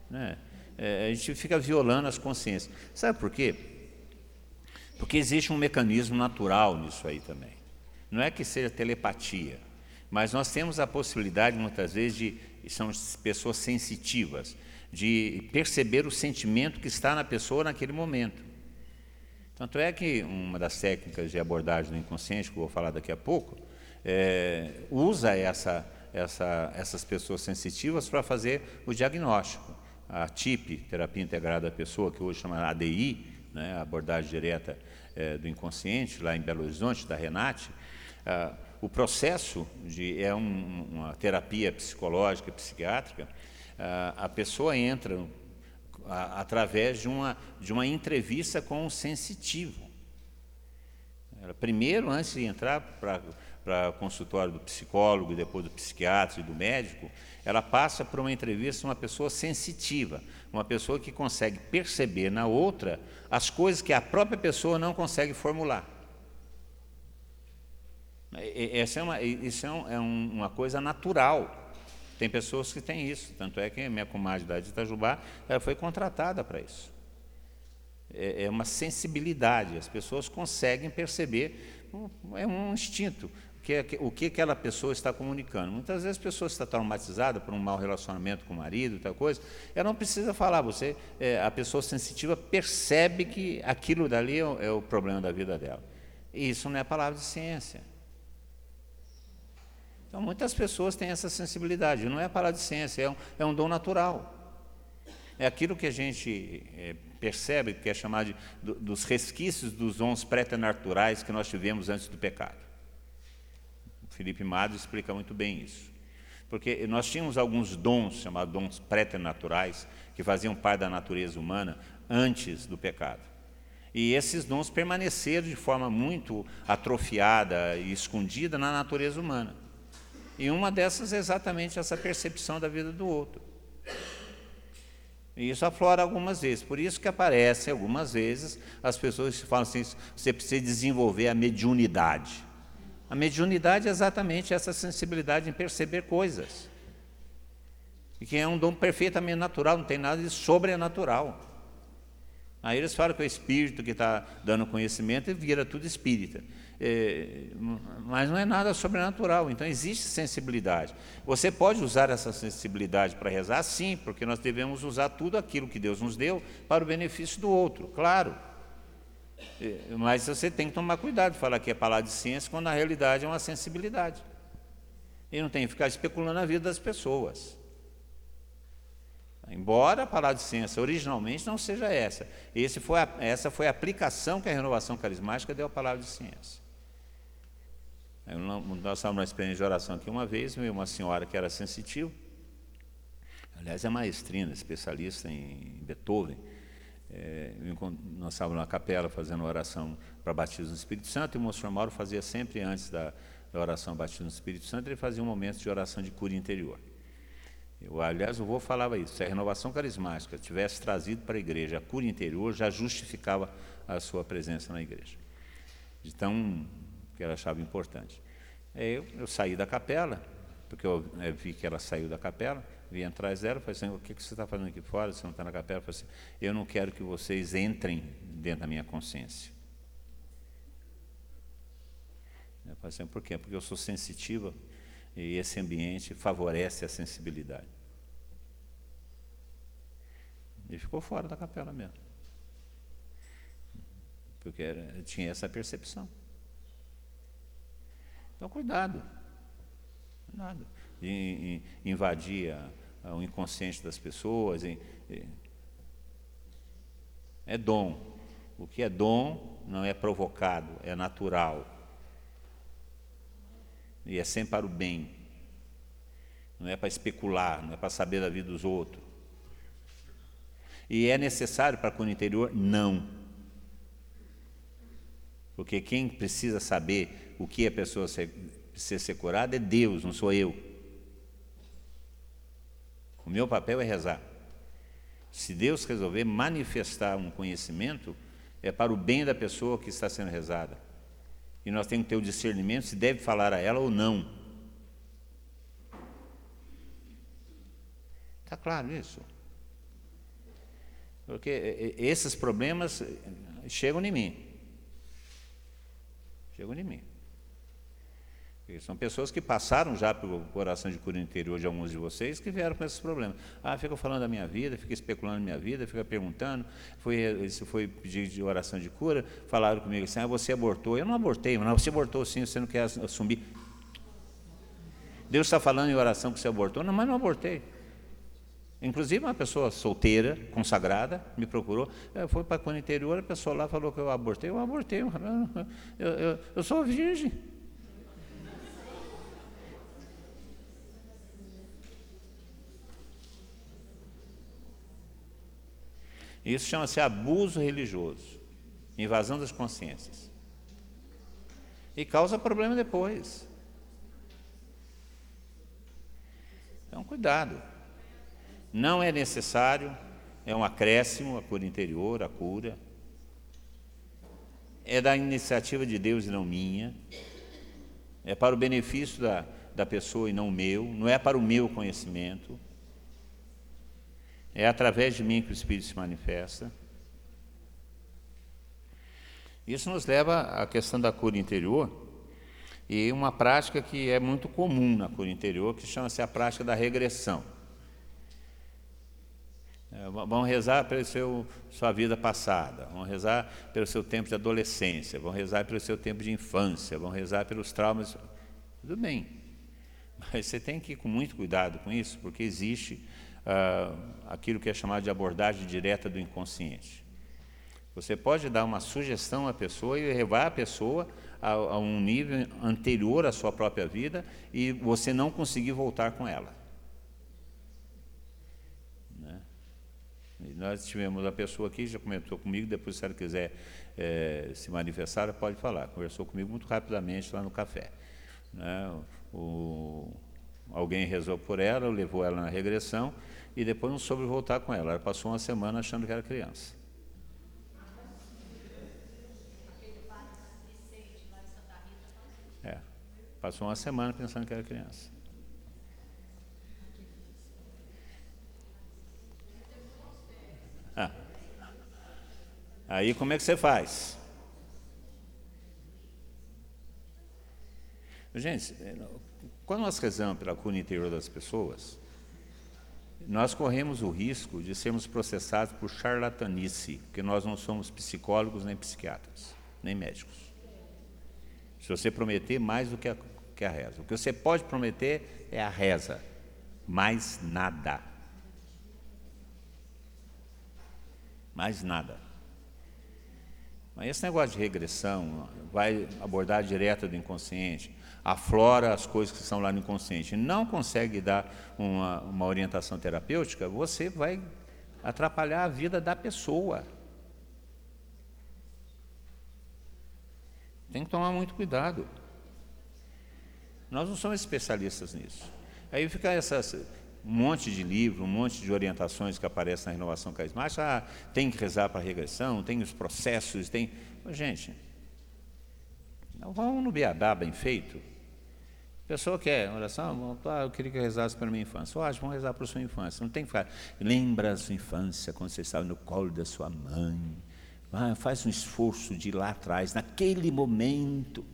Né? É, a gente fica violando as consciências. Sabe por quê? Porque existe um mecanismo natural nisso aí também. Não é que seja telepatia, mas nós temos a possibilidade, muitas vezes, de. São pessoas sensitivas, de perceber o sentimento que está na pessoa naquele momento. Tanto é que uma das técnicas de abordagem do inconsciente, que eu vou falar daqui a pouco, é, usa essa, essa, essas pessoas sensitivas para fazer o diagnóstico. A TIP, Terapia Integrada da Pessoa, que hoje chama ADI, né, abordagem direta é, do inconsciente, lá em Belo Horizonte, da Renate, ah, o processo de, é um, uma terapia psicológica, psiquiátrica, ah, a pessoa entra a, através de uma, de uma entrevista com um sensitivo. Ela, primeiro, antes de entrar para o consultório do psicólogo, depois do psiquiatra e do médico, ela passa por uma entrevista uma pessoa sensitiva, uma pessoa que consegue perceber na outra as coisas que a própria pessoa não consegue formular. Essa é uma, isso é, um, é uma coisa natural tem pessoas que têm isso, tanto é que minha comadre da Itajubá ela foi contratada para isso. É, é uma sensibilidade, as pessoas conseguem perceber, é um instinto, que, o que aquela pessoa está comunicando. Muitas vezes a pessoa está traumatizada por um mau relacionamento com o marido, tal coisa, ela não precisa falar, você, é, a pessoa sensitiva percebe que aquilo dali é o, é o problema da vida dela. E isso não é palavra de ciência. Então, muitas pessoas têm essa sensibilidade. Não é parar de ciência, é um, é um dom natural. É aquilo que a gente é, percebe, que é chamado de, do, dos resquícios dos dons préternaturais que nós tivemos antes do pecado. Felipe Mado explica muito bem isso. Porque nós tínhamos alguns dons, chamados dons préternaturais, que faziam parte da natureza humana antes do pecado. E esses dons permaneceram de forma muito atrofiada e escondida na natureza humana. E uma dessas é exatamente essa percepção da vida do outro. E isso aflora algumas vezes. Por isso que aparece algumas vezes as pessoas que falam assim: você precisa desenvolver a mediunidade. A mediunidade é exatamente essa sensibilidade em perceber coisas. E que é um dom perfeitamente natural, não tem nada de sobrenatural. Aí eles falam que é o espírito que está dando conhecimento e vira tudo espírita. É, mas não é nada sobrenatural, então existe sensibilidade. Você pode usar essa sensibilidade para rezar? Sim, porque nós devemos usar tudo aquilo que Deus nos deu para o benefício do outro, claro. É, mas você tem que tomar cuidado falar que é palavra de ciência quando na realidade é uma sensibilidade. E não tem que ficar especulando a vida das pessoas. Embora a palavra de ciência originalmente não seja essa. Foi a, essa foi a aplicação que a renovação carismática deu à palavra de ciência. Nós estávamos numa experiência de oração aqui uma vez, veio uma senhora que era sensitiva, aliás, é maestrina, especialista em Beethoven. É, nós estávamos na capela fazendo oração para batismo no Espírito Santo, e o monsenhor Mauro fazia sempre antes da, da oração batismo no Espírito Santo, ele fazia um momento de oração de cura interior. Eu, aliás, o vô falava isso, se a renovação carismática tivesse trazido para a igreja a cura interior, já justificava a sua presença na igreja. Então, que ela achava importante. Eu, eu saí da capela, porque eu, eu, é, vi que ela saiu da capela, vim atrás dela, falei assim, o que, você está fazendo aqui fora, você não está na capela? Eu assim, eu não quero que vocês entrem dentro da minha consciência. Eu falei assim, por quê? Porque eu sou sensitiva E esse ambiente favorece a sensibilidade. Ele ficou fora da capela mesmo. Porque era, tinha essa percepção. Então, cuidado. Cuidado. De, invadir o inconsciente das pessoas. é dom. O que é dom não é provocado, é natural. E é sempre para o bem. Não é para especular, não é para saber da vida dos outros. E é necessário para o interior? Não. Porque quem precisa saber o que a pessoa precisa ser curada é Deus, não sou eu. O meu papel é rezar. Se Deus resolver manifestar um conhecimento, é para o bem da pessoa que está sendo rezada. E nós temos que ter o discernimento se deve falar a ela ou não. Está claro isso? Porque esses problemas chegam em mim. Chegam em mim. São pessoas que passaram já pelo coração de cura interior de alguns de vocês que vieram com esses problemas. Ah, fica falando da minha vida, fica especulando na minha vida, fica perguntando. Foi, se foi pedir de oração de cura, falaram comigo assim: ah, você abortou. Eu não abortei, mas você abortou sim, você não quer assumir. Deus está falando em oração que você abortou, não, mas não abortei. Inclusive, uma pessoa solteira, consagrada, me procurou. Fui para o interior, a pessoa lá falou que eu abortei. Eu abortei. Eu, eu, eu sou virgem. Isso chama-se abuso religioso, invasão das consciências. E causa problema depois. Então, cuidado. Não é necessário, é um acréscimo a cura interior, a cura. É da iniciativa de Deus e não minha. É para o benefício da, da pessoa e não meu. Não é para o meu conhecimento. É através de mim que o Espírito se manifesta. Isso nos leva à questão da cura interior e uma prática que é muito comum na cura interior, que chama-se a prática da regressão. É, vão rezar pela seu, sua vida passada, vão rezar pelo seu tempo de adolescência, vão rezar pelo seu tempo de infância, vão rezar pelos traumas. Tudo bem, <laughs> mas você tem que ir com muito cuidado com isso, porque existe ah, aquilo que é chamado de abordagem direta do inconsciente. Você pode dar uma sugestão à pessoa e levar a pessoa a, a um nível anterior à sua própria vida e você não conseguir voltar com ela. Nós tivemos a pessoa aqui, já comentou comigo, depois se ela quiser é, se manifestar, pode falar. Conversou comigo muito rapidamente lá no café. Né? O, alguém rezou por ela, levou ela na regressão e depois não soube voltar com ela. Ela passou uma semana achando que era criança. É, passou uma semana pensando que era criança. Ah. Aí como é que você faz? Gente, quando nós rezamos pela cura interior das pessoas, nós corremos o risco de sermos processados por charlatanice, porque nós não somos psicólogos nem psiquiatras, nem médicos. Se você prometer mais do que a, que a reza, o que você pode prometer é a reza, mais nada. mais nada. Mas esse negócio de regressão vai abordar direta do inconsciente, aflora as coisas que estão lá no inconsciente, não consegue dar uma, uma orientação terapêutica, você vai atrapalhar a vida da pessoa. Tem que tomar muito cuidado. Nós não somos especialistas nisso. Aí fica essas um monte de livro, um monte de orientações que aparecem na renovação carismática. Ah, tem que rezar para a regressão, tem os processos, tem. Gente, vamos no beabá bem feito. A pessoa quer oração, ah, eu queria que rezasse para a minha infância. Ótimo, vamos rezar para a sua infância. Não tem que ficar. Lembra a sua infância, quando você estava no colo da sua mãe. Ah, faz um esforço de ir lá atrás, naquele momento.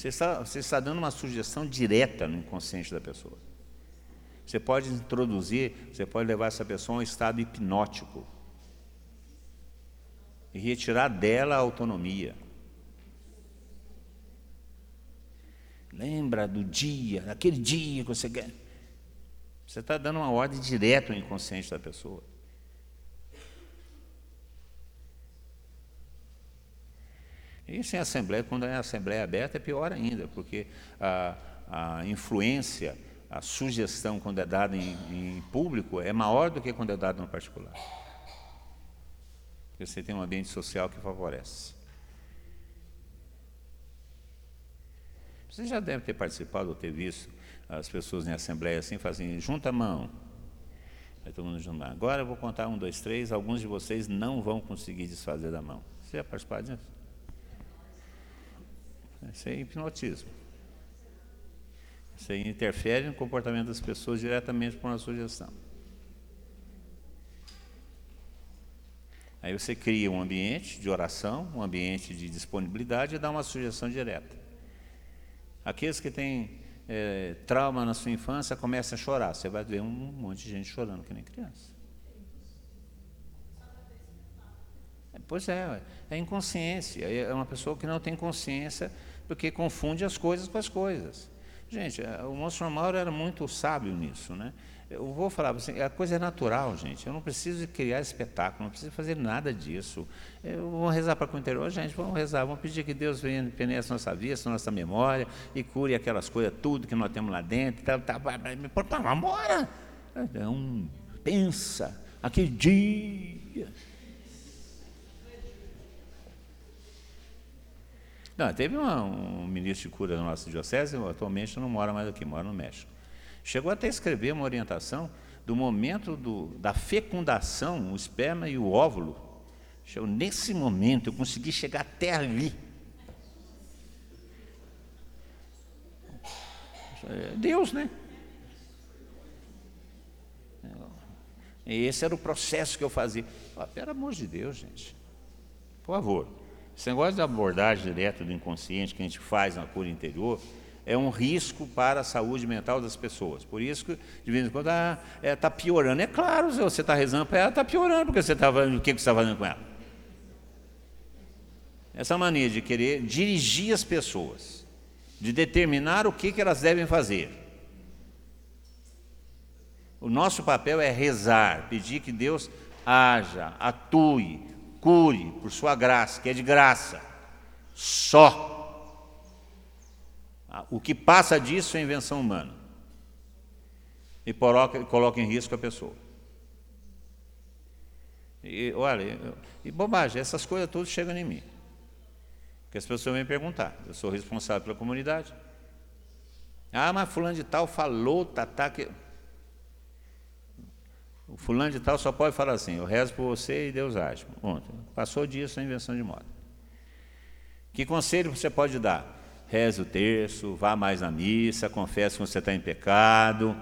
Você está, você está dando uma sugestão direta no inconsciente da pessoa. Você pode introduzir, você pode levar essa pessoa a um estado hipnótico e retirar dela a autonomia. Lembra do dia, daquele dia que você quer. Você está dando uma ordem direta ao inconsciente da pessoa. Isso em assembleia, quando é assembleia aberta, é pior ainda, porque a, a influência, a sugestão, quando é dada em, em, público, é maior do que quando é dada no particular. Porque você tem um ambiente social que favorece. Você já deve ter participado ou ter visto as pessoas em assembleia assim, fazem, junta a mão. Aí todo mundo junta. Agora eu vou contar um, dois, três, alguns de vocês não vão conseguir desfazer da mão. Você já participou disso? Isso é hipnotismo. Isso aí interfere no comportamento das pessoas diretamente por uma sugestão. Aí você cria um ambiente de oração, um ambiente de disponibilidade e dá uma sugestão direta. Aqueles que têm é, trauma na sua infância começam a chorar, você vai ver um monte de gente chorando que nem criança. Pois é, é inconsciência. É uma pessoa que não tem consciência porque confunde as coisas com as coisas. Gente, é, o Monsenhor Mauro era muito sábio nisso, né? Eu vou falar assim, a coisa é natural, gente. Eu não preciso criar espetáculo, não preciso fazer nada disso. Eu vou rezar para o interior, gente, vamos rezar, vamos pedir que Deus venha penetre nossa vida, nossa memória e cure aquelas coisas, tudo que nós temos lá dentro. Tá, tá, vamos embora. Então, pensa, aquele dia Não, teve uma, um ministro de cura da nossa diocese, atualmente não mora mais aqui, mora no México. Chegou até a escrever uma orientação do momento do, da fecundação, o esperma e o óvulo. Chegou, nesse momento eu consegui chegar até ali. É Deus, né? Esse era o processo que eu fazia. Ah, pelo amor de Deus, gente. Por favor. Esse negócio da abordagem direta do inconsciente que a gente faz na cura interior é um risco para a saúde mental das pessoas. Por isso que, de vez em quando, está ah, é, tá piorando. É claro, você está rezando para ela, está piorando, porque você está fazendo o que, que você está fazendo com ela. Essa mania de querer dirigir as pessoas, de determinar o que, que elas devem fazer. O nosso papel é rezar, pedir que Deus haja, atue, cure por sua graça, que é de graça. Só. O que passa disso é invenção humana. E coloca, em risco a pessoa. E olha, e bobagem, essas coisas todas chegam em mim. Porque as pessoas vêm perguntar. Eu sou responsável pela comunidade. Ah, mas fulano de tal falou, tá, tá, que... O fulano de tal só pode falar assim, eu rezo por você e Deus age. Ontem, passou disso a invenção de moda. Que conselho você pode dar? Reze o terço, vá mais na missa, confesse que você está em pecado.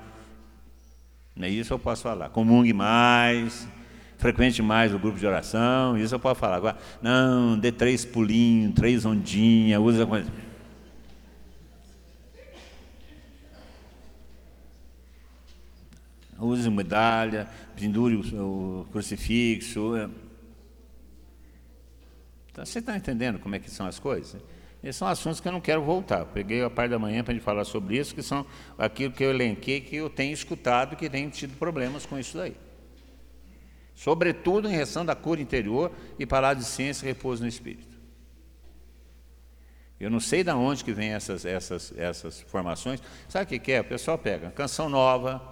Não é isso eu posso falar. Comungue mais, frequente mais o grupo de oração, isso eu posso falar. Agora, não, dê três pulinhos, três ondinhas, usa coisa. Use medalha, pendure o, o crucifixo. É. Então, você está entendendo como é que são as coisas? Esses são assuntos que eu não quero voltar. Peguei a parte da manhã para a gente falar sobre isso, que são aquilo que eu elenquei, que eu tenho escutado, que tenho tido problemas com isso daí. Sobretudo em relação da cura interior e parar de ciência e repouso no espírito. Eu não sei de onde que vem essas, essas, essas formações. Sabe o que, que é? O pessoal pega canção nova,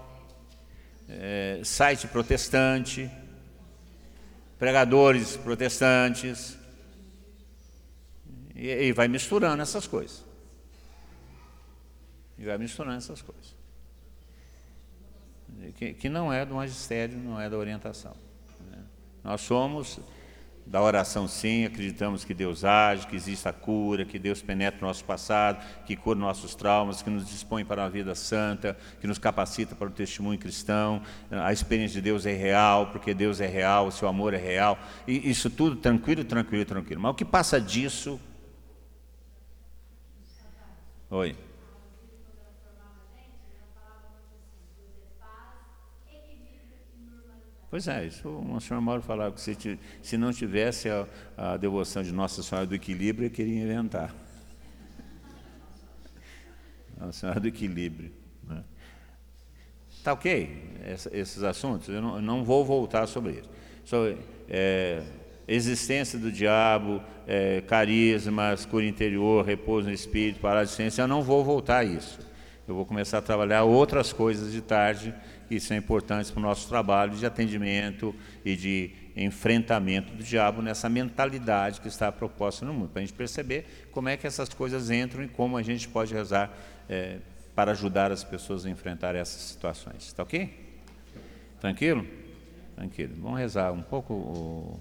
é, site protestante, pregadores protestantes, e, e vai misturando essas coisas. E vai misturando essas coisas. Que, que não é do magistério, não é da orientação. Né? Nós somos da oração, sim, acreditamos que Deus age, que existe a cura, que Deus penetra o nosso passado, que cura nossos traumas, que nos dispõe para uma vida santa, que nos capacita para o testemunho cristão. A experiência de Deus é real, porque Deus é real, o seu amor é real. E isso tudo tranquilo, tranquilo, tranquilo. Mas o que passa disso Oi. Pois é, isso o senhor Mauro falava que se, se não tivesse a, a, devoção de Nossa Senhora do Equilíbrio, eu queria inventar. <laughs> Nossa Senhora do Equilíbrio. Né? Tá ok, Essa, esses assuntos, eu não, não, vou voltar sobre isso. Sobre é, existência do diabo, é, carismas, cura interior, repouso no espírito, parada de ciência, eu não vou voltar a isso. Eu vou começar a trabalhar outras coisas de tarde que são importantes para o nosso trabalho de atendimento e de enfrentamento do diabo nessa mentalidade que está proposta no mundo, para a gente perceber como é que essas coisas entram e como a gente pode rezar é, para ajudar as pessoas a enfrentar essas situações. Está ok? Tranquilo? Tranquilo. Vamos rezar um pouco.